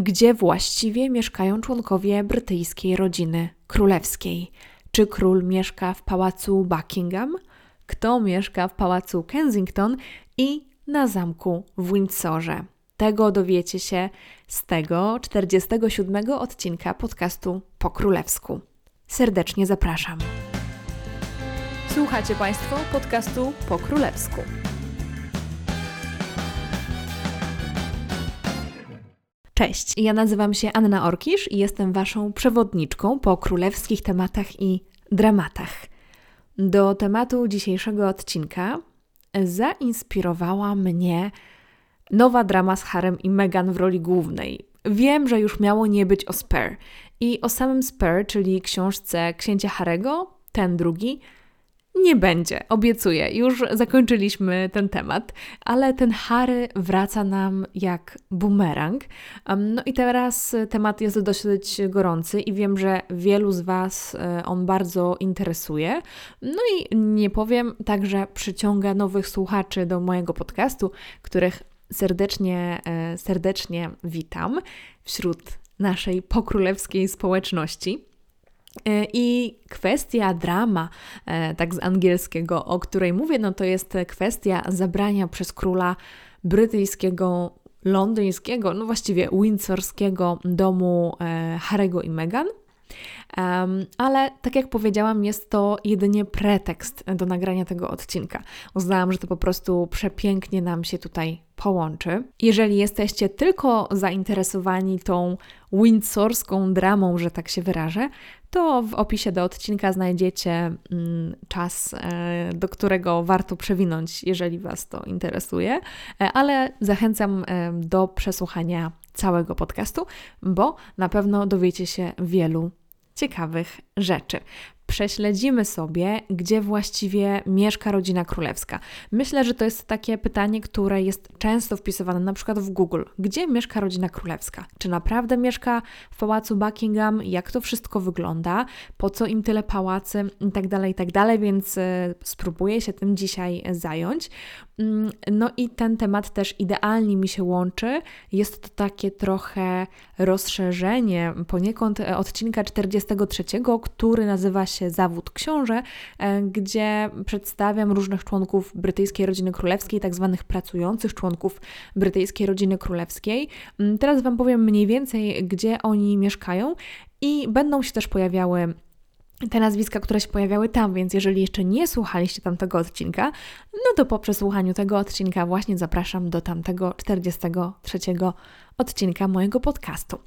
Gdzie właściwie mieszkają członkowie brytyjskiej rodziny królewskiej? Czy król mieszka w pałacu Buckingham? Kto mieszka w pałacu Kensington i na zamku w Windsorze? Tego dowiecie się z tego 47 odcinka podcastu po królewsku. Serdecznie zapraszam. Słuchacie Państwo podcastu po królewsku. Cześć, ja nazywam się Anna Orkisz i jestem Waszą przewodniczką po królewskich tematach i dramatach. Do tematu dzisiejszego odcinka zainspirowała mnie nowa drama z Harem i Meghan w roli głównej. Wiem, że już miało nie być o Spare i o samym Spare, czyli książce księcia Harego, ten drugi, nie będzie, obiecuję. Już zakończyliśmy ten temat, ale ten Harry wraca nam jak bumerang. No i teraz temat jest dosyć gorący i wiem, że wielu z Was e, on bardzo interesuje. No i nie powiem, także przyciąga nowych słuchaczy do mojego podcastu, których serdecznie, e, serdecznie witam wśród naszej pokrólewskiej społeczności. E, I kwestia drama, e, tak z angielskiego, o której mówię, no to jest kwestia zabrania przez króla brytyjskiego, londyńskiego, no właściwie windsorskiego domu e, Harego i Meghan. Um, ale tak jak powiedziałam, jest to jedynie pretekst do nagrania tego odcinka. Uznałam, że to po prostu przepięknie nam się tutaj połączy. Jeżeli jesteście tylko zainteresowani tą windsorską dramą, że tak się wyrażę, to w opisie do odcinka znajdziecie mm, czas, e, do którego warto przewinąć, jeżeli Was to interesuje, e, ale zachęcam e, do przesłuchania całego podcastu, bo na pewno dowiecie się wielu ciekawych rzeczy prześledzimy sobie, gdzie właściwie mieszka rodzina królewska. Myślę, że to jest takie pytanie, które jest często wpisywane na przykład w Google. Gdzie mieszka rodzina królewska? Czy naprawdę mieszka w pałacu Buckingham? Jak to wszystko wygląda? Po co im tyle pałacy? I tak dalej, i tak dalej, więc e, spróbuję się tym dzisiaj zająć. Mm, no i ten temat też idealnie mi się łączy. Jest to takie trochę rozszerzenie poniekąd e, odcinka 43, który nazywa się się zawód książę, e, gdzie przedstawiam różnych członków brytyjskiej rodziny królewskiej, tak zwanych pracujących członków brytyjskiej rodziny królewskiej. Mm, teraz Wam powiem mniej więcej, gdzie oni mieszkają i będą się też pojawiały te nazwiska, które się pojawiały tam, więc jeżeli jeszcze nie słuchaliście tamtego odcinka, no to po przesłuchaniu tego odcinka właśnie zapraszam do tamtego 43 odcinka mojego podcastu.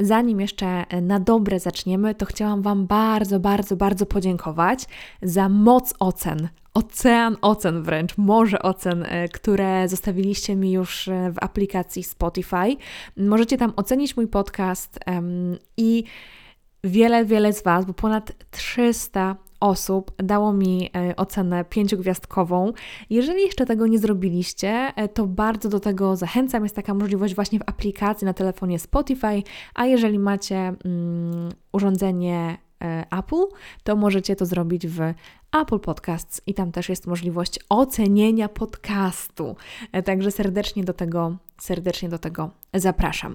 Zanim jeszcze na dobre zaczniemy, to chciałam Wam bardzo, bardzo, bardzo podziękować za moc ocen. Ocean ocen wręcz, morze ocen, e, które zostawiliście mi już e, w aplikacji Spotify. Możecie tam ocenić mój podcast um, i wiele, wiele z Was, bo ponad 300 osób dało mi e, ocenę pięciogwiazdkową. Jeżeli jeszcze tego nie zrobiliście, e, to bardzo do tego zachęcam. Jest taka możliwość właśnie w aplikacji na telefonie Spotify, a jeżeli macie mm, urządzenie Apple, to możecie to zrobić w Apple Podcasts i tam też jest możliwość ocenienia podcastu. Także serdecznie do tego, serdecznie do tego zapraszam.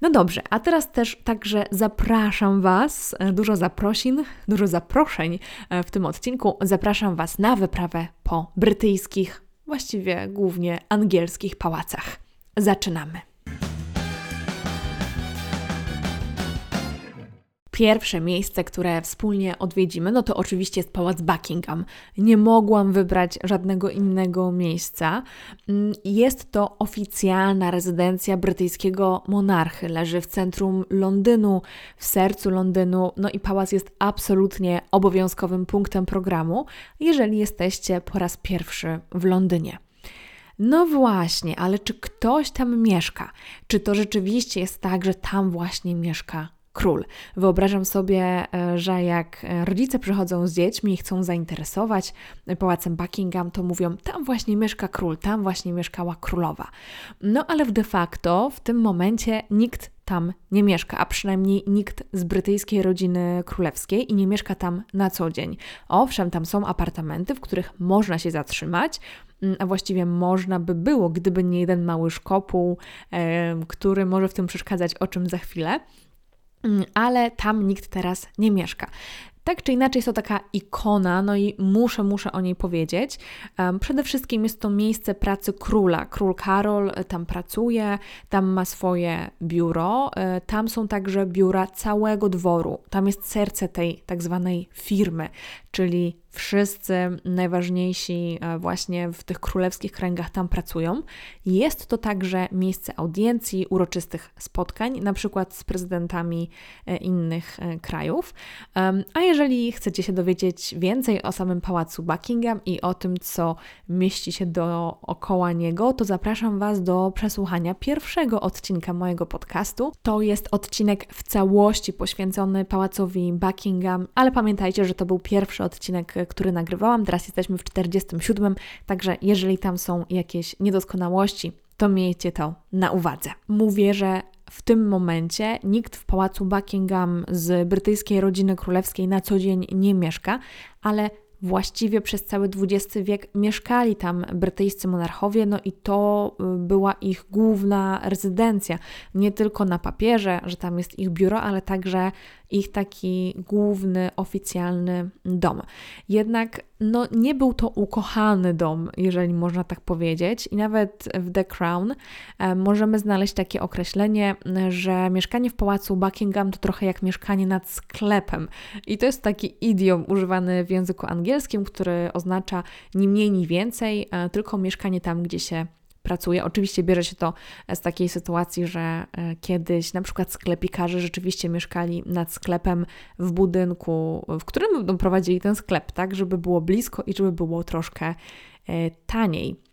No dobrze, a teraz też także zapraszam Was, e, dużo zaprosin, dużo zaproszeń e, w tym odcinku. Zapraszam Was na wyprawę po brytyjskich, właściwie głównie angielskich pałacach. Zaczynamy. Pierwsze miejsce, które wspólnie odwiedzimy, no to oczywiście jest Pałac Buckingham. Nie mogłam wybrać żadnego innego miejsca. Mm, jest to oficjalna rezydencja brytyjskiego monarchy. Leży w centrum Londynu, w sercu Londynu, no i pałac jest absolutnie obowiązkowym punktem programu, jeżeli jesteście po raz pierwszy w Londynie. No właśnie, ale czy ktoś tam mieszka? Czy to rzeczywiście jest tak, że tam właśnie mieszka król. Wyobrażam sobie, e, że jak e, rodzice przychodzą z dziećmi i chcą zainteresować pałacem Buckingham, to mówią: tam właśnie mieszka król, tam właśnie mieszkała królowa. No ale de facto w tym momencie nikt tam nie mieszka, a przynajmniej nikt z brytyjskiej rodziny królewskiej i nie mieszka tam na co dzień. Owszem, tam są apartamenty, w których można się zatrzymać, mm, a właściwie można by było, gdyby nie jeden mały szkopuł, który może w tym przeszkadzać, o czym za chwilę ale tam nikt teraz nie mieszka. Tak czy inaczej jest to taka ikona, no i muszę, muszę o niej powiedzieć. Przede wszystkim jest to miejsce pracy króla. Król Karol e, tam pracuje, tam ma swoje biuro, e, tam są także biura całego dworu. Tam jest serce tej tak zwanej firmy, czyli wszyscy najważniejsi e, właśnie w tych królewskich kręgach tam pracują. Jest to także miejsce audiencji, uroczystych spotkań, na przykład z prezydentami e, innych e, krajów. A jeżeli chcecie się dowiedzieć więcej o samym pałacu Buckingham i o tym, co mieści się dookoła niego, to zapraszam Was do przesłuchania pierwszego odcinka mojego podcastu. To jest odcinek w całości poświęcony pałacowi Buckingham, ale pamiętajcie, że to był pierwszy odcinek, który nagrywałam. Teraz jesteśmy w 47, także jeżeli tam są jakieś niedoskonałości, to miejcie to na uwadze. Mówię, że w tym momencie nikt w pałacu Buckingham z brytyjskiej rodziny królewskiej na co dzień nie mieszka, ale właściwie przez cały XX wiek mieszkali tam brytyjscy monarchowie, no i to y, była ich główna rezydencja. Nie tylko na papierze, że tam jest ich biuro, ale także ich taki główny, oficjalny dom. Jednak no, nie był to ukochany dom, jeżeli można tak powiedzieć, i nawet w The Crown e, możemy znaleźć takie określenie, że mieszkanie w pałacu Buckingham to trochę jak mieszkanie nad sklepem. I to jest taki idiom używany w języku angielskim, który oznacza ni mniej, ni więcej, e, tylko mieszkanie tam, gdzie się pracuje. Oczywiście bierze się to z takiej sytuacji, że e, kiedyś na przykład sklepikarze rzeczywiście mieszkali nad sklepem w budynku, w którym prowadzili ten sklep, tak, żeby było blisko i żeby było troszkę e, taniej.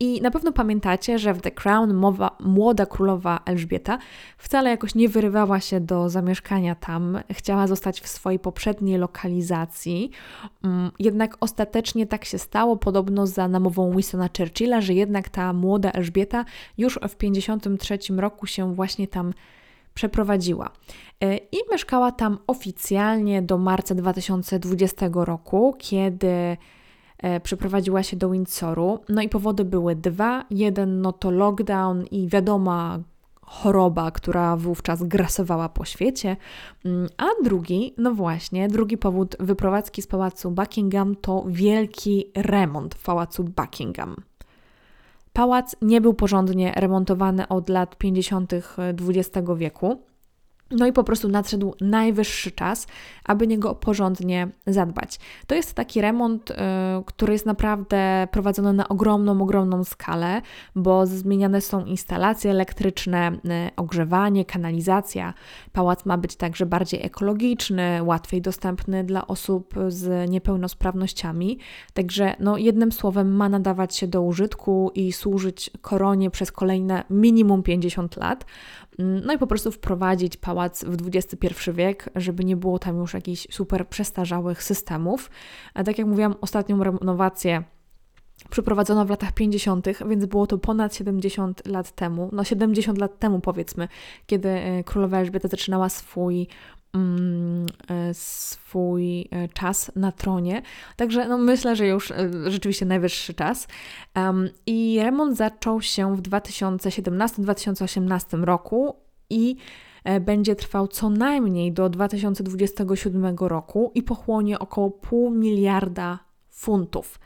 I na pewno pamiętacie, że w The Crown mowa, młoda królowa Elżbieta wcale jakoś nie wyrywała się do zamieszkania tam, chciała zostać w swojej poprzedniej lokalizacji. Mm, jednak ostatecznie tak się stało, podobno za namową Winstona Churchilla, że jednak ta młoda Elżbieta już w 1953 roku się właśnie tam przeprowadziła. E, I mieszkała tam oficjalnie do marca 2020 roku, kiedy przeprowadziła się do Windsoru. No i powody były dwa. Jeden no to lockdown i wiadoma choroba, która wówczas grasowała po świecie, mm, a drugi, no właśnie, drugi powód wyprowadzki z pałacu Buckingham to wielki remont w pałacu Buckingham. Pałac nie był porządnie remontowany od lat 50. XX wieku. No i po prostu nadszedł najwyższy czas, aby niego porządnie zadbać. To jest taki remont, y, który jest naprawdę prowadzony na ogromną, ogromną skalę, bo zmieniane są instalacje elektryczne, y, ogrzewanie, kanalizacja. Pałac ma być także bardziej ekologiczny, łatwiej dostępny dla osób z niepełnosprawnościami. Także no, jednym słowem ma nadawać się do użytku i służyć koronie przez kolejne minimum 50 lat. No i po prostu wprowadzić pałac w XXI wiek, żeby nie było tam już jakichś super przestarzałych systemów. A tak jak mówiłam, ostatnią renowację przeprowadzono w latach 50., więc było to ponad 70 lat temu, no 70 lat temu powiedzmy, kiedy e, królowa Elżbieta zaczynała swój swój e, czas na tronie. Także no, myślę, że już rzeczywiście najwyższy czas. I remont zaczął się w 2017-2018 roku i będzie trwał co najmniej do 2027 roku i pochłonie około pół miliarda funtów.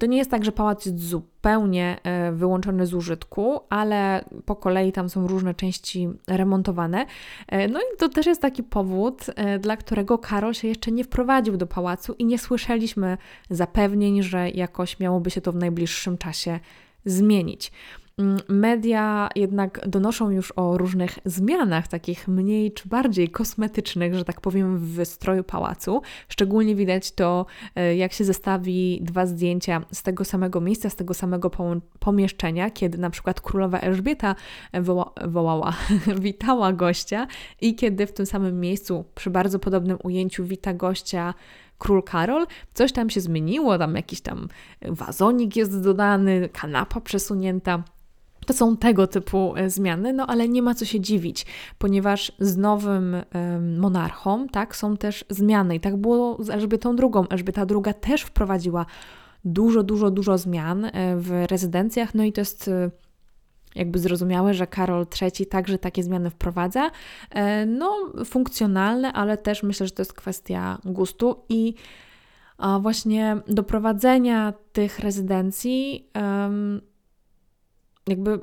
To nie jest tak, że pałac jest zupełnie e, wyłączony z użytku, ale po kolei tam są różne części remontowane. E, no i to też jest taki powód, e, dla którego Karol się jeszcze nie wprowadził do pałacu i nie słyszeliśmy zapewnień, że jakoś miałoby się to w najbliższym czasie zmienić. Mm, media jednak donoszą już o różnych zmianach, takich mniej czy bardziej kosmetycznych, że tak powiem, w wystroju pałacu. Szczególnie widać to, e, jak się zestawi dwa zdjęcia z tego samego miejsca, z tego samego pomieszczenia, kiedy na przykład królowa Elżbieta woła, wołała, witała gościa i kiedy w tym samym miejscu, przy bardzo podobnym ujęciu, wita gościa król Karol, coś tam się zmieniło, tam jakiś tam wazonik jest dodany, kanapa przesunięta. To są tego typu e, zmiany, no ale nie ma co się dziwić, ponieważ z nowym monarchą, tak, są też zmiany. I tak było z Elżbietą II. Elżbieta II też wprowadziła dużo, dużo, dużo zmian e, w rezydencjach, no i to jest e, jakby zrozumiałe, że Karol III także takie zmiany wprowadza. No, funkcjonalne, ale też myślę, że to jest kwestia gustu i właśnie doprowadzenia tych rezydencji, jakby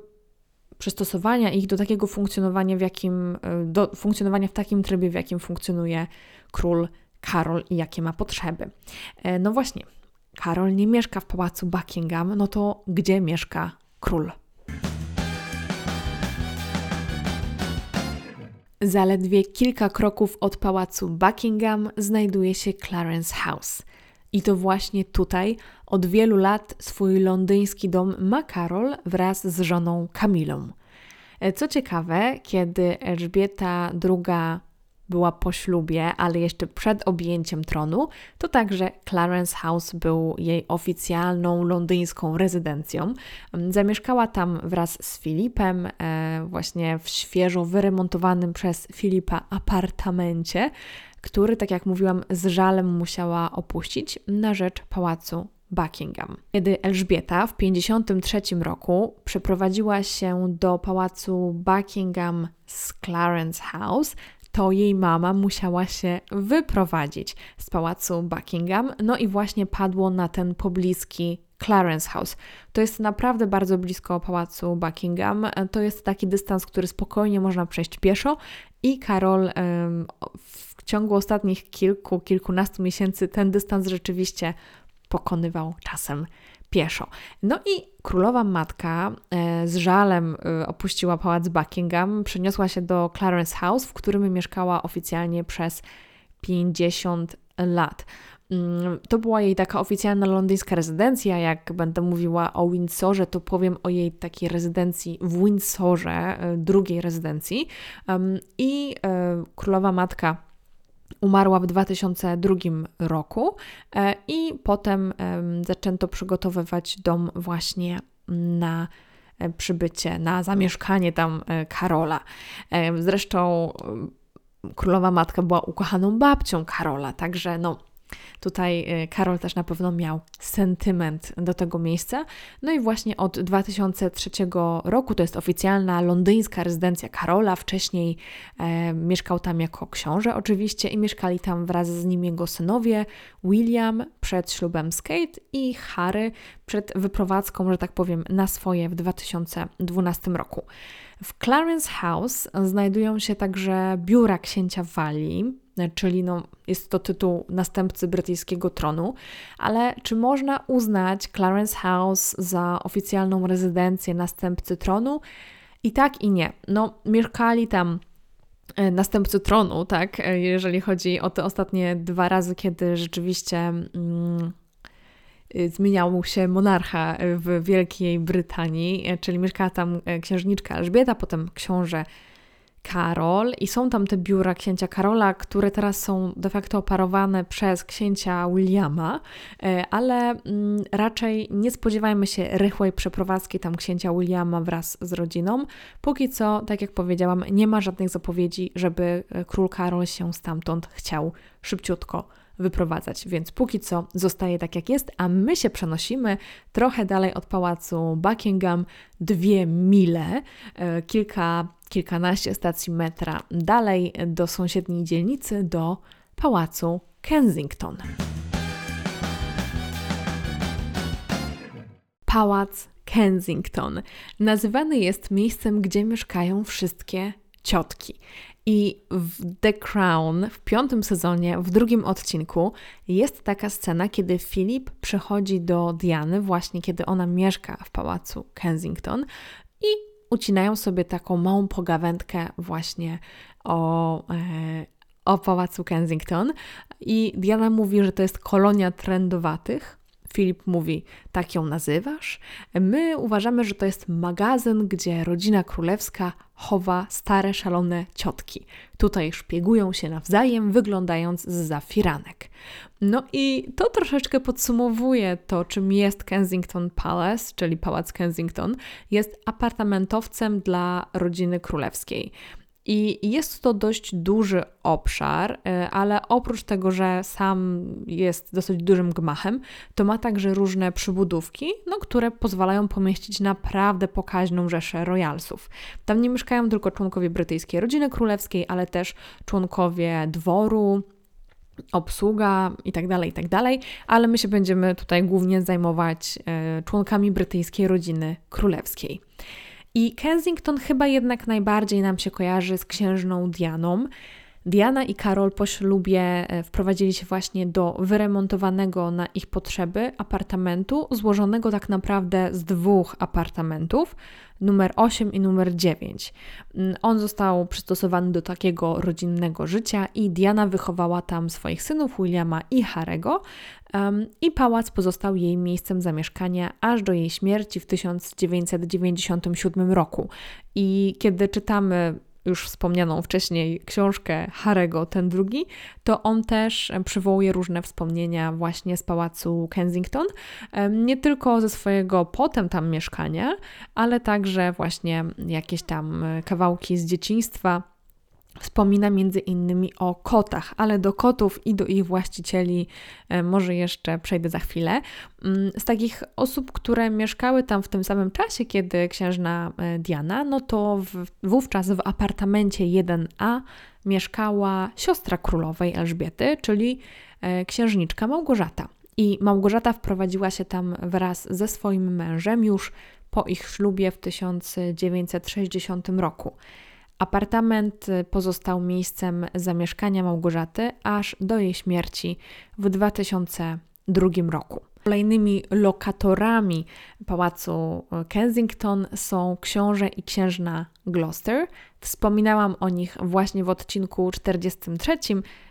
przystosowania ich do takiego funkcjonowania, w jakim, do funkcjonowania w takim trybie, w jakim funkcjonuje król Karol i jakie ma potrzeby. No właśnie, Karol nie mieszka w pałacu Buckingham, no to gdzie mieszka król? Zaledwie kilka kroków od pałacu Buckingham znajduje się Clarence House. I to właśnie tutaj od wielu lat swój londyński dom ma Karol wraz z żoną Kamilą. Co ciekawe, kiedy Elżbieta II była po ślubie, ale jeszcze przed objęciem tronu, to także Clarence House był jej oficjalną londyńską rezydencją. Zamieszkała tam wraz z Filipem, e, właśnie w świeżo wyremontowanym przez Filipa apartamencie, który, tak jak mówiłam, z żalem musiała opuścić na rzecz pałacu Buckingham. Kiedy Elżbieta w 1953 roku przeprowadziła się do pałacu Buckingham z Clarence House, to jej mama musiała się wyprowadzić z pałacu Buckingham, no i właśnie padło na ten pobliski Clarence House. To jest naprawdę bardzo blisko pałacu Buckingham. To jest taki dystans, który spokojnie można przejść pieszo i Karol w ciągu ostatnich kilku, kilkunastu miesięcy ten dystans rzeczywiście pokonywał czasem pieszo. No i królowa matka e, z żalem e, opuściła pałac Buckingham, przeniosła się do Clarence House, w którym mieszkała oficjalnie przez 50 lat. Mm, to była jej taka oficjalna londyńska rezydencja. Jak będę mówiła o Windsorze, to powiem o jej takiej rezydencji w Windsorze, e, drugiej rezydencji. I królowa matka Umarła w 2002 roku e, i potem zaczęto przygotowywać dom właśnie na e, przybycie, na zamieszkanie tam e, Karola. Zresztą królowa matka była ukochaną babcią Karola, także no Tutaj y, Karol też na pewno miał sentyment do tego miejsca. No i właśnie od 2003 roku to jest oficjalna londyńska rezydencja Karola. Wcześniej e, mieszkał tam jako książę oczywiście i mieszkali tam wraz z nim jego synowie William przed ślubem z Kate i Harry przed wyprowadzką, że tak powiem, na swoje w 2012 roku. W Clarence House znajdują się także biura księcia Walii, czyli no, jest to tytuł następcy brytyjskiego tronu, ale czy można uznać Clarence House za oficjalną rezydencję następcy tronu? I tak i nie. No, mieszkali tam e, następcy tronu, tak, e, jeżeli chodzi o te ostatnie dwa razy, kiedy rzeczywiście mm, e, zmieniał się monarcha w Wielkiej Brytanii, czyli mieszkała tam księżniczka Elżbieta, potem książę Karol i są tam te biura księcia Karola, które teraz są de facto oparowane przez księcia Williama, e, ale mm, raczej nie spodziewajmy się rychłej przeprowadzki tam księcia Williama wraz z rodziną. Póki co, tak jak powiedziałam, nie ma żadnych zapowiedzi, żeby e, król Karol się stamtąd chciał szybciutko wyprowadzać, więc póki co zostaje tak jak jest, a my się przenosimy trochę dalej od pałacu Buckingham, dwie mile, e, kilka kilkanaście stacji metra dalej do sąsiedniej dzielnicy, do pałacu Kensington. Pałac Kensington nazywany jest miejscem, gdzie mieszkają wszystkie ciotki. I w The Crown w piątym sezonie, w drugim odcinku, jest taka scena, kiedy Philip przychodzi do Diany, właśnie kiedy ona mieszka w pałacu Kensington, i ucinają sobie taką małą pogawędkę właśnie o, e, o pałacu Kensington. I Diana mówi, że to jest kolonia trendowatych. Filip mówi, tak ją nazywasz? My uważamy, że to jest magazyn, gdzie rodzina królewska chowa stare, szalone ciotki. Tutaj szpiegują się nawzajem, wyglądając z zafiranek. No i to troszeczkę podsumowuje to, czym jest Kensington Palace, czyli Pałac Kensington. Jest apartamentowcem dla rodziny królewskiej. I jest to dość duży obszar, y, ale oprócz tego, że sam jest dosyć dużym gmachem, to ma także różne przybudówki, no, które pozwalają pomieścić naprawdę pokaźną rzeszę royalsów. Tam nie mieszkają tylko członkowie brytyjskiej rodziny królewskiej, ale też członkowie dworu, obsługa itd., tak itd., tak ale my się będziemy tutaj głównie zajmować y, członkami brytyjskiej rodziny królewskiej. I Kensington chyba jednak najbardziej nam się kojarzy z księżną Dianą. Diana i Karol po ślubie e, wprowadzili się właśnie do wyremontowanego na ich potrzeby apartamentu, złożonego tak naprawdę z dwóch apartamentów, numer 8 i numer 9. Mm, on został przystosowany do takiego rodzinnego życia i Diana wychowała tam swoich synów Williama i Harego um, i pałac pozostał jej miejscem zamieszkania aż do jej śmierci w 1997 roku. I kiedy czytamy już wspomnianą wcześniej książkę Harego, ten drugi, to on też przywołuje różne wspomnienia właśnie z pałacu Kensington, nie tylko ze swojego potem tam mieszkania, ale także właśnie jakieś tam kawałki z dzieciństwa Wspomina między innymi o kotach, ale do kotów i do ich właścicieli e, może jeszcze przejdę za chwilę. Mm, z takich osób, które mieszkały tam w tym samym czasie, kiedy księżna e, Diana, no to w, wówczas w apartamencie 1A mieszkała siostra królowej Elżbiety, czyli e, księżniczka Małgorzata. I Małgorzata wprowadziła się tam wraz ze swoim mężem już po ich ślubie w 1960 roku. Apartament pozostał miejscem zamieszkania Małgorzaty aż do jej śmierci w 2002 roku. Kolejnymi lokatorami pałacu Kensington są książę i księżna Gloucester. Wspominałam o nich właśnie w odcinku 43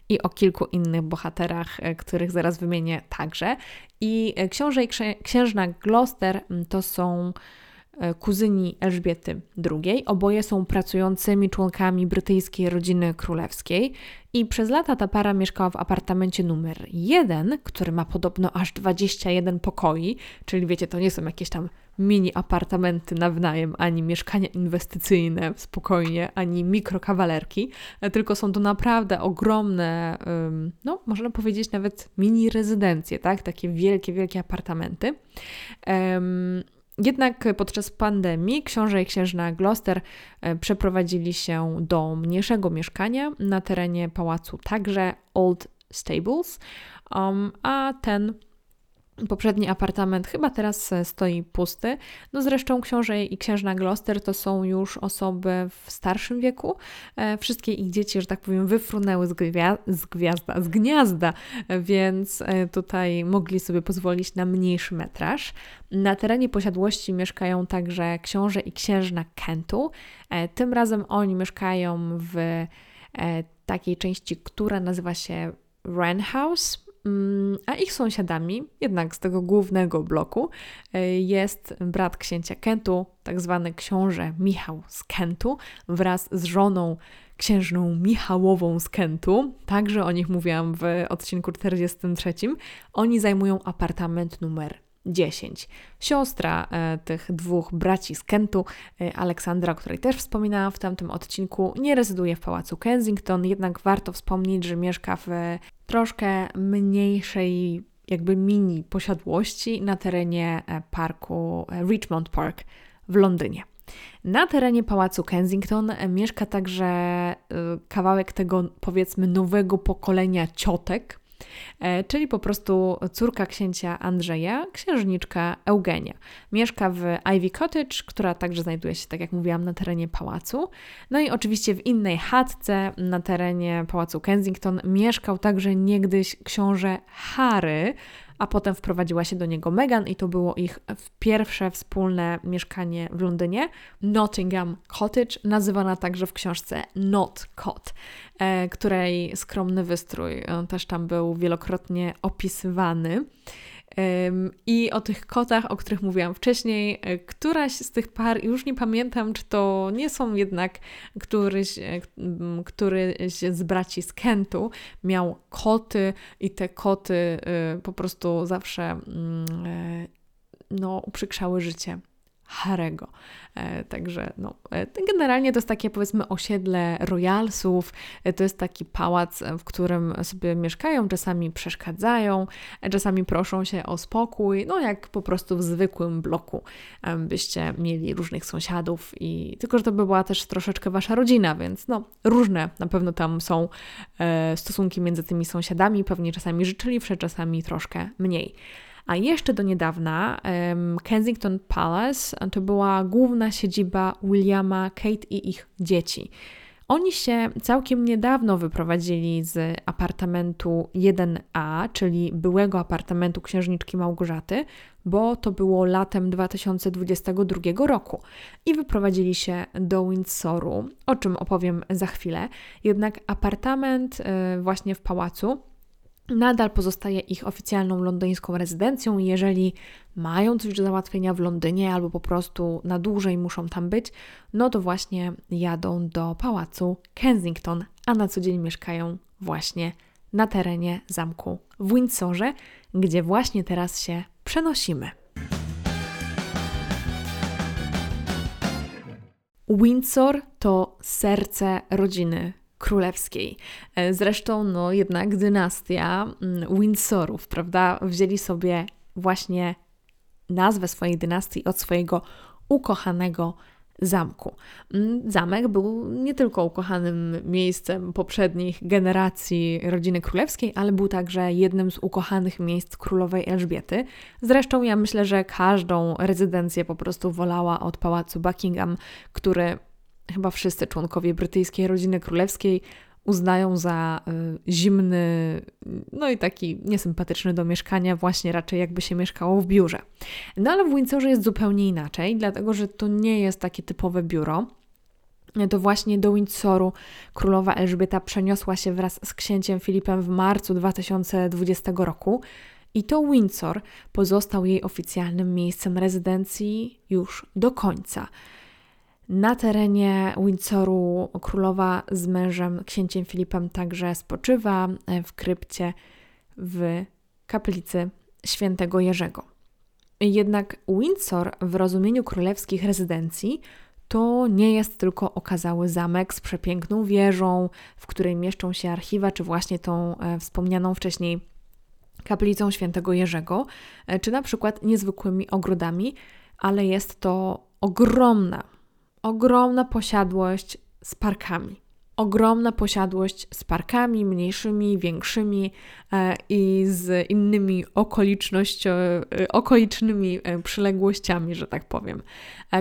i o kilku innych bohaterach, których zaraz wymienię także. I książę i księżna Gloucester to są E, kuzyni Elżbiety II. Oboje są pracującymi członkami brytyjskiej rodziny królewskiej i przez lata ta para mieszkała w apartamencie numer 1, który ma podobno aż 21 pokoi, czyli wiecie, to nie są jakieś tam mini apartamenty na wynajem, ani mieszkania inwestycyjne spokojnie, ani mikrokawalerki, e, tylko są to naprawdę ogromne, no można powiedzieć nawet mini rezydencje, tak? Takie wielkie, wielkie apartamenty. Jednak podczas pandemii książę i księżna Gloucester e, przeprowadzili się do mniejszego mieszkania na terenie pałacu, także Old Stables, um, a ten Poprzedni apartament chyba teraz e, stoi pusty. No zresztą książę i księżna Gloucester to są już osoby w starszym wieku. E, wszystkie ich dzieci, że tak powiem, wyfrunęły z, gwia z gwiazda, z gniazda, więc e, tutaj mogli sobie pozwolić na mniejszy metraż. Na terenie posiadłości mieszkają także książę i księżna Kentu. Tym razem oni mieszkają w takiej części, która nazywa się Wren House. Mm, a ich sąsiadami, jednak z tego głównego bloku, e, jest brat księcia Kentu, tak zwany książę Michał z Kentu, wraz z żoną księżną Michałową z Kentu. Także o nich mówiłam w odcinku 43. Oni zajmują apartament numer 10. Siostra e, tych dwóch braci z Kentu, e, Aleksandra, o której też wspominałam w tamtym odcinku, nie rezyduje w pałacu Kensington, jednak warto wspomnieć, że mieszka w troszkę mniejszej, jakby mini posiadłości na terenie e, parku Richmond Park w Londynie. Na terenie pałacu Kensington mieszka także kawałek tego, powiedzmy, nowego pokolenia ciotek, E, czyli po prostu córka księcia Andrzeja, księżniczka Eugenia. Mieszka w Ivy Cottage, która także znajduje się, tak jak mówiłam, na terenie pałacu. No i oczywiście w innej chatce na terenie pałacu Kensington mieszkał także niegdyś książę Harry, a potem wprowadziła się do niego Meghan i to było ich pierwsze wspólne mieszkanie w Londynie, Nottingham Cottage, nazywana także w książce Not Cot, e, której skromny wystrój też tam był wielokrotnie opisywany. I o tych kotach, o których mówiłam wcześniej, e, któraś z tych par, już nie pamiętam, czy to nie są jednak któryś, e, któryś z braci z Kentu miał koty i te koty e, po prostu zawsze mm, no, uprzykrzały życie Harego. E, także no, e, generalnie to jest takie powiedzmy osiedle royalsów, e, to jest taki pałac, w którym sobie mieszkają, czasami przeszkadzają, czasami proszą się o spokój, no jak po prostu w zwykłym bloku byście mieli różnych sąsiadów i tylko, że to by była też troszeczkę wasza rodzina, więc no różne na pewno tam są stosunki między tymi sąsiadami, pewnie czasami życzliwsze, czasami troszkę mniej. A jeszcze do niedawna Kensington Palace to była główna siedziba Williama, Kate i ich dzieci. Oni się całkiem niedawno wyprowadzili z apartamentu 1A, czyli byłego apartamentu księżniczki Małgorzaty, bo to było latem 2022 roku i wyprowadzili się do Windsoru, o czym opowiem za chwilę. Jednak apartament y, właśnie w pałacu nadal pozostaje ich oficjalną londyńską rezydencją i jeżeli mają coś do załatwienia w Londynie albo po prostu na dłużej muszą tam być, no to właśnie jadą do pałacu Kensington, a na co dzień mieszkają właśnie na terenie zamku w Windsorze, gdzie właśnie teraz się przenosimy. Windsor to serce rodziny królewskiej. E, zresztą, no jednak dynastia mm, Windsorów, prawda, wzięli sobie właśnie nazwę swojej dynastii od swojego ukochanego zamku. Mm, zamek był nie tylko ukochanym miejscem poprzednich generacji rodziny królewskiej, ale był także jednym z ukochanych miejsc królowej Elżbiety. Zresztą ja myślę, że każdą rezydencję po prostu wolała od pałacu Buckingham, który chyba wszyscy członkowie brytyjskiej rodziny królewskiej uznają za y, zimny, no i taki niesympatyczny do mieszkania, właśnie raczej jakby się mieszkało w biurze. No ale w Windsorze jest zupełnie inaczej, dlatego że to nie jest takie typowe biuro. To właśnie do Windsoru królowa Elżbieta przeniosła się wraz z księciem Filipem w marcu 2020 roku. I to Windsor pozostał jej oficjalnym miejscem rezydencji już do końca. Na terenie Windsoru królowa z mężem, księciem Filipem, także spoczywa e, w krypcie w kaplicy świętego Jerzego. Jednak Windsor w rozumieniu królewskich rezydencji to nie jest tylko okazały zamek z przepiękną wieżą, w której mieszczą się archiwa, czy właśnie tą e, wspomnianą wcześniej kaplicą świętego Jerzego, e, czy na przykład niezwykłymi ogrodami, ale jest to ogromna, ogromna posiadłość z parkami. Ogromna posiadłość z parkami mniejszymi, większymi e, i z innymi e, okolicznymi e, przyległościami, że tak powiem.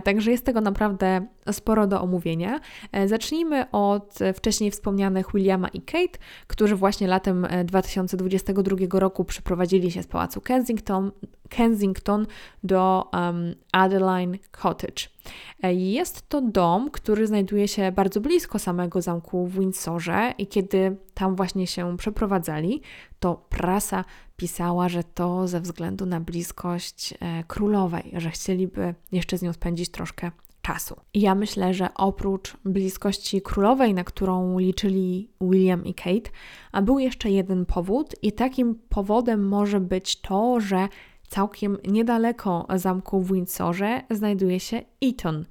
Także jest tego naprawdę sporo do omówienia. Zacznijmy od wcześniej wspomnianych Williama i Kate, którzy właśnie latem 2022 roku przeprowadzili się z pałacu Kensington, Kensington do um, Adeline Cottage. E, jest to dom, który znajduje się bardzo blisko samego zamku w Windsorze i kiedy tam właśnie się przeprowadzali, to prasa pisała, że to ze względu na bliskość e, królowej, że chcieliby jeszcze z nią spędzić troszkę czasu. I ja myślę, że oprócz bliskości królowej, na którą liczyli William i Kate, a był jeszcze jeden powód, i takim powodem może być to, że Całkiem niedaleko zamku w Windsorze znajduje się Eton.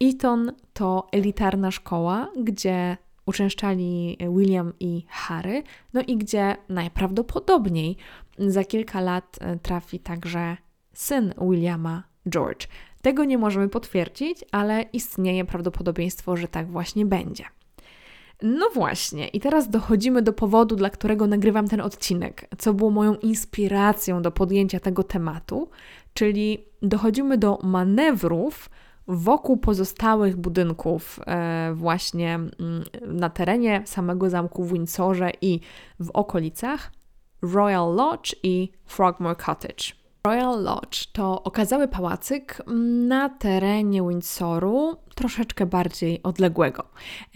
Eton to elitarna szkoła, gdzie uczęszczali William i Harry, no i gdzie najprawdopodobniej za kilka lat trafi także syn Williama, George. Tego nie możemy potwierdzić, ale istnieje prawdopodobieństwo, że tak właśnie będzie. No właśnie, i teraz dochodzimy do powodu, dla którego nagrywam ten odcinek, co było moją inspiracją do podjęcia tego tematu, czyli dochodzimy do manewrów wokół pozostałych budynków, e, właśnie mm, na terenie samego zamku w Windsorze i w okolicach Royal Lodge i Frogmore Cottage. Royal Lodge to okazały pałacyk na terenie Windsoru, troszeczkę bardziej odległego.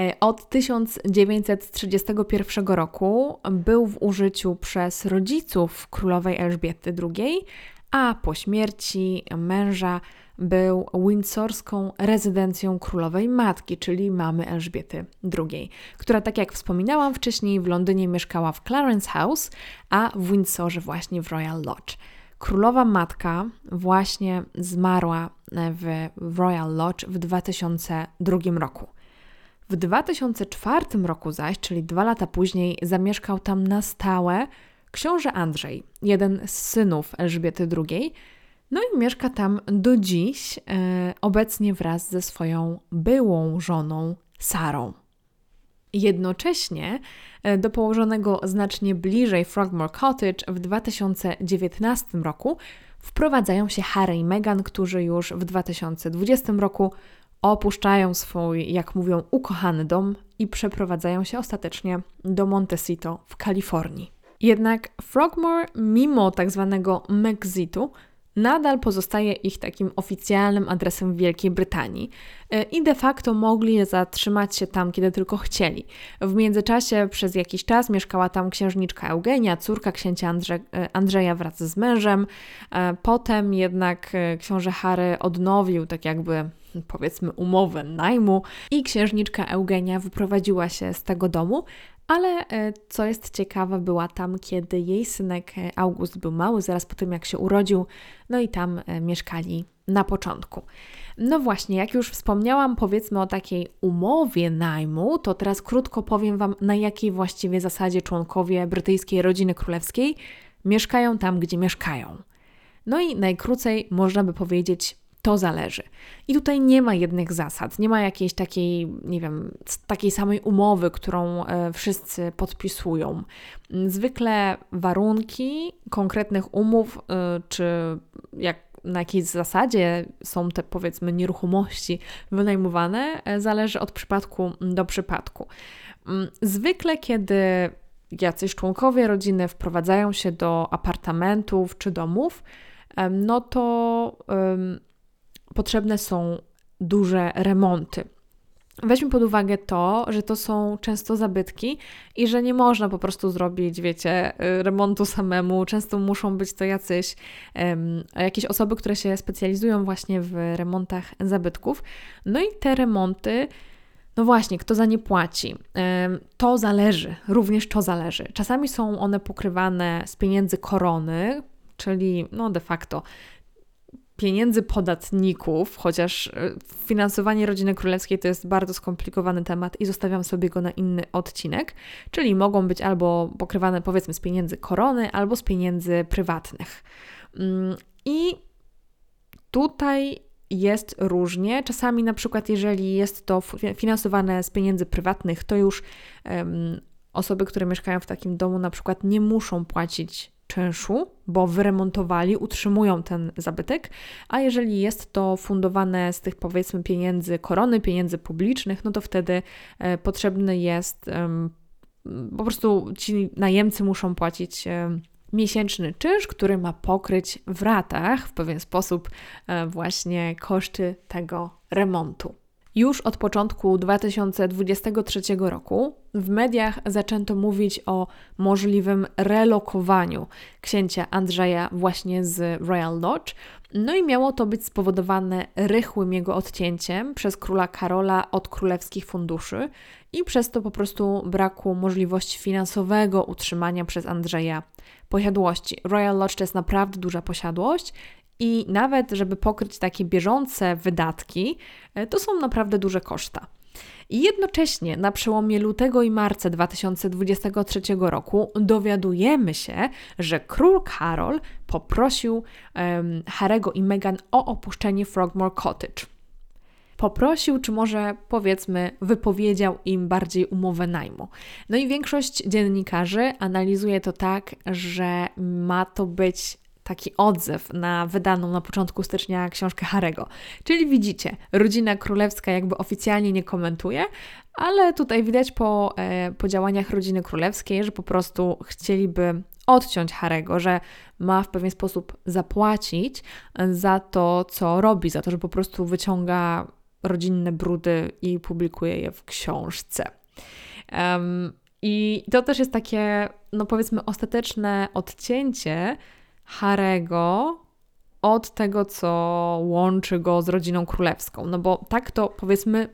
E, od 1931 roku był w użyciu przez rodziców królowej Elżbiety II, a po śmierci męża był windsorską rezydencją królowej matki, czyli mamy Elżbiety II, która, tak jak wspominałam wcześniej, w Londynie mieszkała w Clarence House, a w Windsorze właśnie w Royal Lodge. Królowa matka właśnie zmarła w Royal Lodge w 2002 roku. W 2004 roku zaś, czyli dwa lata później, zamieszkał tam na stałe książę Andrzej, jeden z synów Elżbiety II, no i mieszka tam do dziś, e, obecnie wraz ze swoją byłą żoną Sarą. Jednocześnie e, do położonego znacznie bliżej Frogmore Cottage w 2019 roku wprowadzają się Harry i Meghan, którzy już w 2020 roku opuszczają swój, jak mówią, ukochany dom i przeprowadzają się ostatecznie do Montecito w Kalifornii. Jednak Frogmore, mimo tak zwanego Mexitu, nadal pozostaje ich takim oficjalnym adresem w Wielkiej Brytanii e, i de facto mogli zatrzymać się tam, kiedy tylko chcieli. W międzyczasie przez jakiś czas mieszkała tam księżniczka Eugenia, córka księcia Andrze e, Andrzeja wraz z mężem. E, potem jednak książę Harry odnowił tak jakby powiedzmy umowę najmu i księżniczka Eugenia wyprowadziła się z tego domu, ale co jest ciekawe, była tam, kiedy jej synek August był mały, zaraz po tym jak się urodził, no i tam e, mieszkali na początku. No właśnie, jak już wspomniałam, powiedzmy o takiej umowie najmu, to teraz krótko powiem Wam, na jakiej właściwie zasadzie członkowie brytyjskiej rodziny królewskiej mieszkają tam, gdzie mieszkają. No i najkrócej można by powiedzieć, to zależy. I tutaj nie ma jednych zasad, nie ma jakiejś takiej, nie wiem, takiej samej umowy, którą e, wszyscy podpisują. Zwykle warunki konkretnych umów, e, czy jak na jakiej zasadzie są te powiedzmy nieruchomości wynajmowane, e, zależy od przypadku do przypadku. Zwykle, kiedy jacyś członkowie rodziny wprowadzają się do apartamentów czy domów, no to potrzebne są duże remonty. Weźmy pod uwagę to, że to są często zabytki i że nie można po prostu zrobić, wiecie, remontu samemu. Często muszą być to jacyś, um, jakieś osoby, które się specjalizują właśnie w remontach zabytków. No i te remonty. No właśnie, kto za nie płaci? To zależy, również to zależy. Czasami są one pokrywane z pieniędzy korony, czyli no de facto pieniędzy podatników, chociaż e, finansowanie rodziny królewskiej to jest bardzo skomplikowany temat i zostawiam sobie go na inny odcinek, czyli mogą być albo pokrywane powiedzmy z pieniędzy korony, albo z pieniędzy prywatnych. Mm, I tutaj jest różnie. Czasami na przykład jeżeli jest to finansowane z pieniędzy prywatnych, to już um, osoby, które mieszkają w takim domu na przykład nie muszą płacić czynszu, bo wyremontowali, utrzymują ten zabytek, a jeżeli jest to fundowane z tych powiedzmy pieniędzy korony, pieniędzy publicznych, no to wtedy e, potrzebny jest po prostu ci najemcy muszą płacić miesięczny czynsz, który ma pokryć w ratach w pewien sposób e, właśnie koszty tego remontu. Już od początku 2023 roku w mediach zaczęto mówić o możliwym relokowaniu księcia Andrzeja właśnie z Royal Lodge. No i miało to być spowodowane rychłym jego odcięciem przez króla Karola od królewskich funduszy i przez to po prostu braku możliwości finansowego utrzymania przez Andrzeja posiadłości. Royal Lodge to jest naprawdę duża posiadłość i nawet, żeby pokryć takie bieżące wydatki, e, to są naprawdę duże koszta. I jednocześnie na przełomie lutego i marca 2023 roku dowiadujemy się, że król Karol poprosił um, Harego i Meghan o opuszczenie Frogmore Cottage. Poprosił, czy może powiedzmy, wypowiedział im bardziej umowę najmu. No i większość dziennikarzy analizuje to tak, że ma to być taki odzew na wydaną na początku stycznia książkę Harego. Czyli widzicie, rodzina królewska jakby oficjalnie nie komentuje, ale tutaj widać po, e, po działaniach rodziny królewskiej, że po prostu chcieliby odciąć Harego, że ma w pewien sposób zapłacić za to, co robi, za to, że po prostu wyciąga rodzinne brudy i publikuje je w książce. Um, I to też jest takie, no powiedzmy, ostateczne odcięcie Harego od tego, co łączy go z rodziną królewską. No bo tak to powiedzmy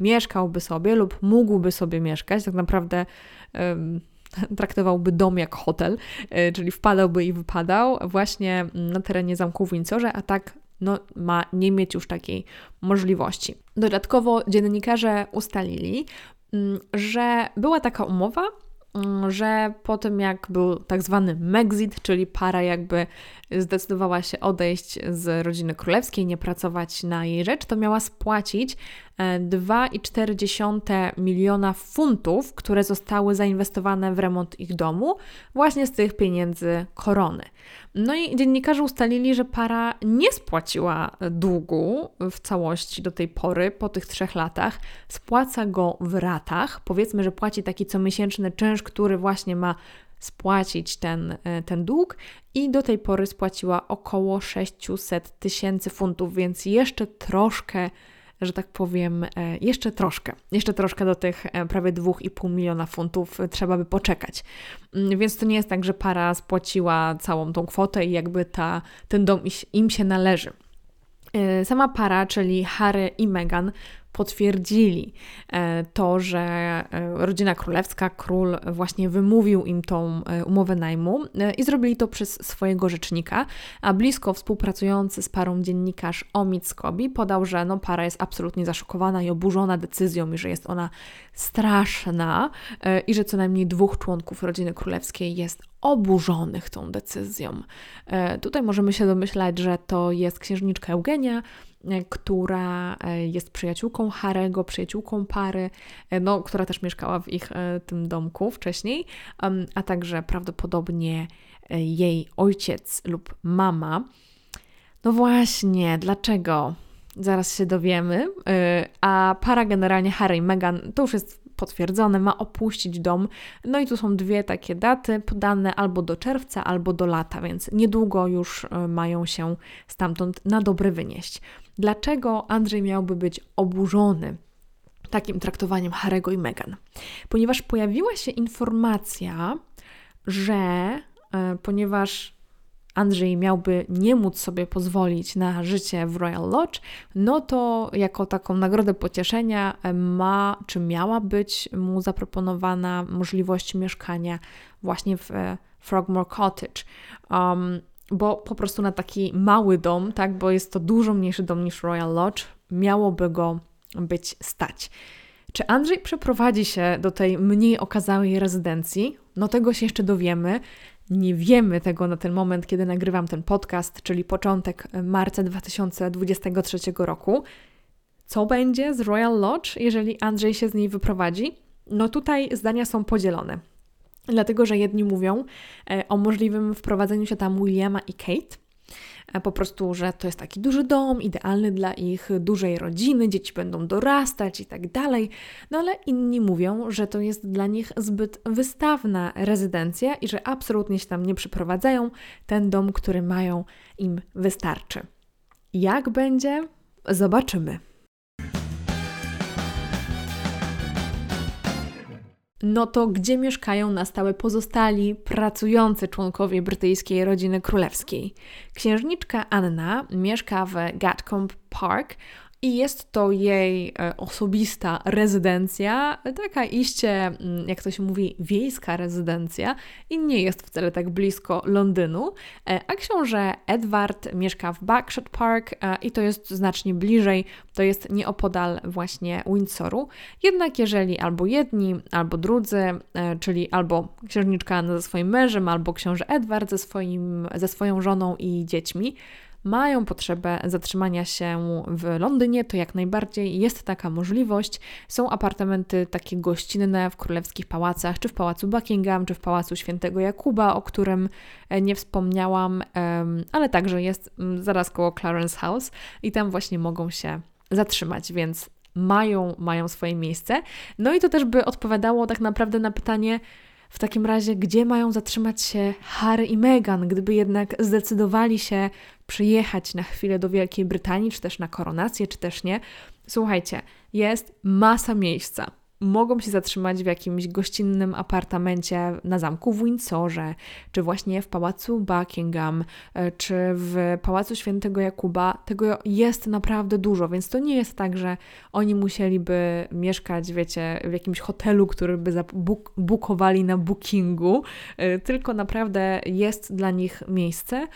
mieszkałby sobie lub mógłby sobie mieszkać, tak naprawdę traktowałby dom jak hotel, y, czyli wpadałby i wypadał właśnie na terenie zamku w Windsorze, a tak no, ma nie mieć już takiej możliwości. Dodatkowo dziennikarze ustalili, mm, że była taka umowa, mm, że po tym jak był tak zwany Megxit, czyli para jakby zdecydowała się odejść z rodziny królewskiej, nie pracować na jej rzecz, to miała spłacić 2,4 miliona funtów, które zostały zainwestowane w remont ich domu, właśnie z tych pieniędzy korony. No i dziennikarze ustalili, że para nie spłaciła długu w całości do tej pory, po tych trzech latach. Spłaca go w ratach. Powiedzmy, że płaci taki comiesięczny czynsz, który właśnie ma spłacić ten, e, ten dług i do tej pory spłaciła około 600 tysięcy funtów, więc jeszcze troszkę że tak powiem, e, jeszcze troszkę, jeszcze troszkę do tych e, prawie 2,5 miliona funtów trzeba by poczekać. Mm, więc to nie jest tak, że para spłaciła całą tą kwotę i jakby ta, ten dom im się należy. E, sama para, czyli Harry i Meghan, potwierdzili e, to, że e, rodzina królewska, król właśnie wymówił im tą e, umowę najmu i zrobili to przez swojego rzecznika, a blisko współpracujący z parą dziennikarz Omid Skobi podał, że no, para jest absolutnie zaszokowana i oburzona decyzją i że jest ona straszna i że co najmniej dwóch członków rodziny królewskiej jest oburzonych tą decyzją. Tutaj możemy się domyślać, że to jest księżniczka Eugenia, E, która e, jest przyjaciółką Harego, przyjaciółką pary, e, no, która też mieszkała w ich tym domku wcześniej, a także prawdopodobnie jej ojciec lub mama. No właśnie, dlaczego? Zaraz się dowiemy. A para generalnie Harry i Meghan to już jest potwierdzone, ma opuścić dom. No i tu są dwie takie daty podane albo do czerwca, albo do lata, więc niedługo już mają się stamtąd na dobre wynieść. Dlaczego Andrzej miałby być oburzony takim traktowaniem Harego i Meghan? Ponieważ pojawiła się informacja, że e, ponieważ Andrzej miałby nie móc sobie pozwolić na życie w Royal Lodge, no to jako taką nagrodę pocieszenia ma, czy miała być mu zaproponowana możliwość mieszkania właśnie w e, Frogmore Cottage. Um, bo po prostu na taki mały dom, tak, bo jest to dużo mniejszy dom niż Royal Lodge, miałoby go być stać. Czy Andrzej przeprowadzi się do tej mniej okazałej rezydencji? No tego się jeszcze dowiemy. Nie wiemy tego na ten moment, kiedy nagrywam ten podcast, czyli początek marca 2023 roku. Co będzie z Royal Lodge, jeżeli Andrzej się z niej wyprowadzi? No tutaj zdania są podzielone. Dlatego, że jedni mówią e, o możliwym wprowadzeniu się tam Williama i Kate. E, po prostu, że to jest taki duży dom, idealny dla ich dużej rodziny, dzieci będą dorastać i tak dalej. No ale inni mówią, że to jest dla nich zbyt wystawna rezydencja i że absolutnie się tam nie przyprowadzają. Ten dom, który mają, im wystarczy. Jak będzie? Zobaczymy. No to gdzie mieszkają na stałe pozostali pracujący członkowie brytyjskiej rodziny królewskiej? Księżniczka Anna mieszka w Gatcombe Park i jest to jej e, osobista rezydencja, taka iście, mm, jak to się mówi, wiejska rezydencja i nie jest wcale tak blisko Londynu. E, a książę Edward mieszka w Bagshot Park e, i to jest znacznie bliżej, to jest nieopodal właśnie Windsoru. Jednak jeżeli albo jedni, albo drudzy, czyli albo księżniczka ze swoim mężem, albo książę Edward ze, swoim, ze swoją żoną i dziećmi, mają potrzebę zatrzymania się w Londynie, to jak najbardziej jest taka możliwość. Są apartamenty takie gościnne w królewskich pałacach, czy w pałacu Buckingham, czy w pałacu Świętego Jakuba, o którym e, nie wspomniałam, ale także jest mm, zaraz koło Clarence House i tam właśnie mogą się zatrzymać, więc mają, mają swoje miejsce. No i to też by odpowiadało tak naprawdę na pytanie, w takim razie, gdzie mają zatrzymać się Harry i Meghan, gdyby jednak zdecydowali się przyjechać na chwilę do Wielkiej Brytanii, czy też na koronację, czy też nie? Słuchajcie, jest masa miejsca mogą się zatrzymać w jakimś gościnnym apartamencie na zamku w Windsorze, czy właśnie w pałacu Buckingham, e, czy w pałacu Świętego Jakuba. Tego jest naprawdę dużo, więc to nie jest tak, że oni musieliby mieszkać, wiecie, w jakimś hotelu, który by zabukowali na bookingu, e, tylko naprawdę jest dla nich miejsce.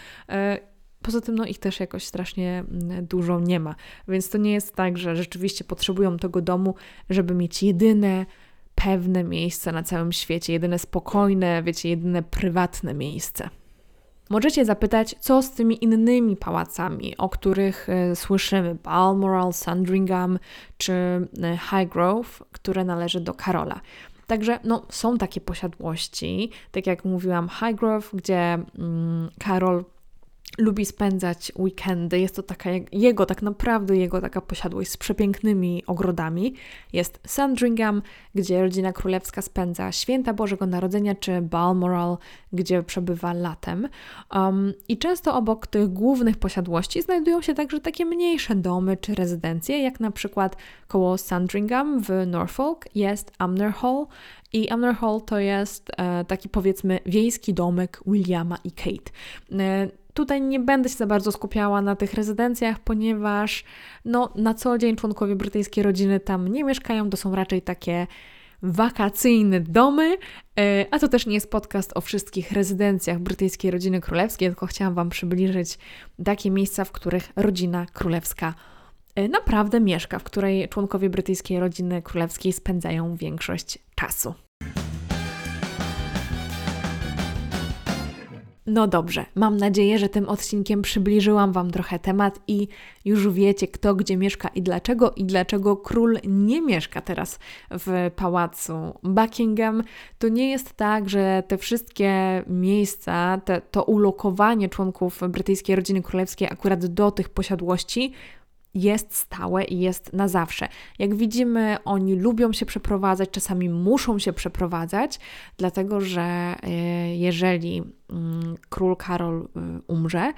E, Poza tym, no ich też jakoś strasznie mm, dużo nie ma. Więc to nie jest tak, że rzeczywiście potrzebują tego domu, żeby mieć jedyne pewne miejsce na całym świecie, jedyne spokojne, wiecie, jedyne prywatne miejsce. Możecie zapytać, co z tymi innymi pałacami, o których y, słyszymy, Balmoral, Sandringham czy y, Highgrove, które należy do Karola. Także no, są takie posiadłości, tak jak mówiłam, Highgrove, gdzie mm, Karol lubi spędzać weekendy. Jest to taka jego, tak naprawdę jego taka posiadłość z przepięknymi ogrodami. Jest Sandringham, gdzie rodzina królewska spędza święta Bożego Narodzenia, czy Balmoral, gdzie przebywa latem. Um, I często obok tych głównych posiadłości znajdują się także takie mniejsze domy czy rezydencje, jak na przykład koło Sandringham w Norfolk jest Amner Hall, i Amner Hall to jest e, taki powiedzmy wiejski domek Williama i Kate. Tutaj nie będę się za bardzo skupiała na tych rezydencjach, ponieważ no, na co dzień członkowie brytyjskiej rodziny tam nie mieszkają, to są raczej takie wakacyjne domy, e, a to też nie jest podcast o wszystkich rezydencjach brytyjskiej rodziny królewskiej, tylko chciałam Wam przybliżyć takie miejsca, w których rodzina królewska e, naprawdę mieszka, w której członkowie brytyjskiej rodziny królewskiej spędzają większość czasu. No dobrze, mam nadzieję, że tym odcinkiem przybliżyłam Wam trochę temat i już wiecie, kto gdzie mieszka i dlaczego, i dlaczego król nie mieszka teraz w pałacu Buckingham. To nie jest tak, że te wszystkie miejsca, te, to ulokowanie członków brytyjskiej rodziny królewskiej akurat do tych posiadłości jest stałe i jest na zawsze. Jak widzimy, oni lubią się przeprowadzać, czasami muszą się przeprowadzać, dlatego że e, jeżeli mm, król Karol e, umrze,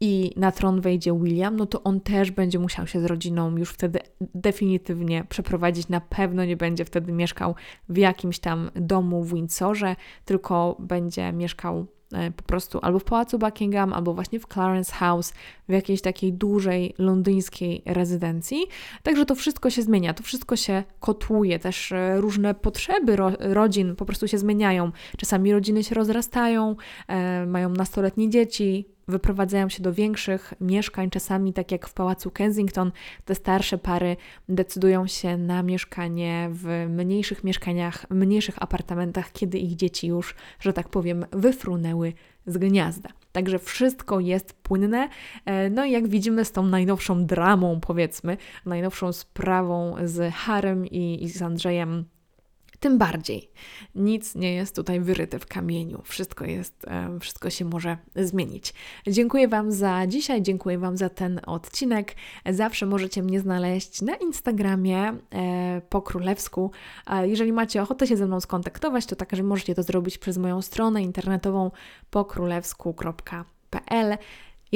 i na tron wejdzie William, no to on też będzie musiał się z rodziną już wtedy definitywnie przeprowadzić. Na pewno nie będzie wtedy mieszkał w jakimś tam domu w Windsorze, tylko będzie mieszkał E, po prostu albo w Pałacu Buckingham, albo właśnie w Clarence House, w jakiejś takiej dużej londyńskiej rezydencji. Także to wszystko się zmienia, to wszystko się kotłuje, też e, różne potrzeby ro rodzin po prostu się zmieniają. Czasami rodziny się rozrastają, e, mają nastoletnie dzieci, wyprowadzają się do większych mieszkań, czasami tak jak w pałacu Kensington, te starsze pary decydują się na mieszkanie w mniejszych mieszkaniach, mniejszych apartamentach, kiedy ich dzieci już, że tak powiem, wyfrunęły z gniazda. Także wszystko jest płynne. E, no i jak widzimy z tą najnowszą dramą, powiedzmy, najnowszą sprawą z Harem i, i z Andrzejem tym bardziej nic nie jest tutaj wyryte w kamieniu. Wszystko jest, wszystko się może zmienić. Dziękuję Wam za dzisiaj, dziękuję Wam za ten odcinek. Zawsze możecie mnie znaleźć na Instagramie e, po królewsku. Jeżeli macie ochotę się ze mną skontaktować, to także możecie to zrobić przez moją stronę internetową pokrólewsku.pl.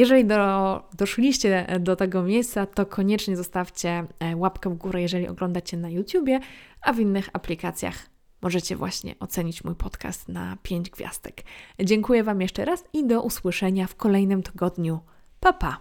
Jeżeli do, doszliście do tego miejsca, to koniecznie zostawcie e, łapkę w górę, jeżeli oglądacie na YouTubie, a w innych aplikacjach możecie właśnie ocenić mój podcast na 5 gwiazdek. Dziękuję Wam jeszcze raz i do usłyszenia w kolejnym tygodniu. Pa pa!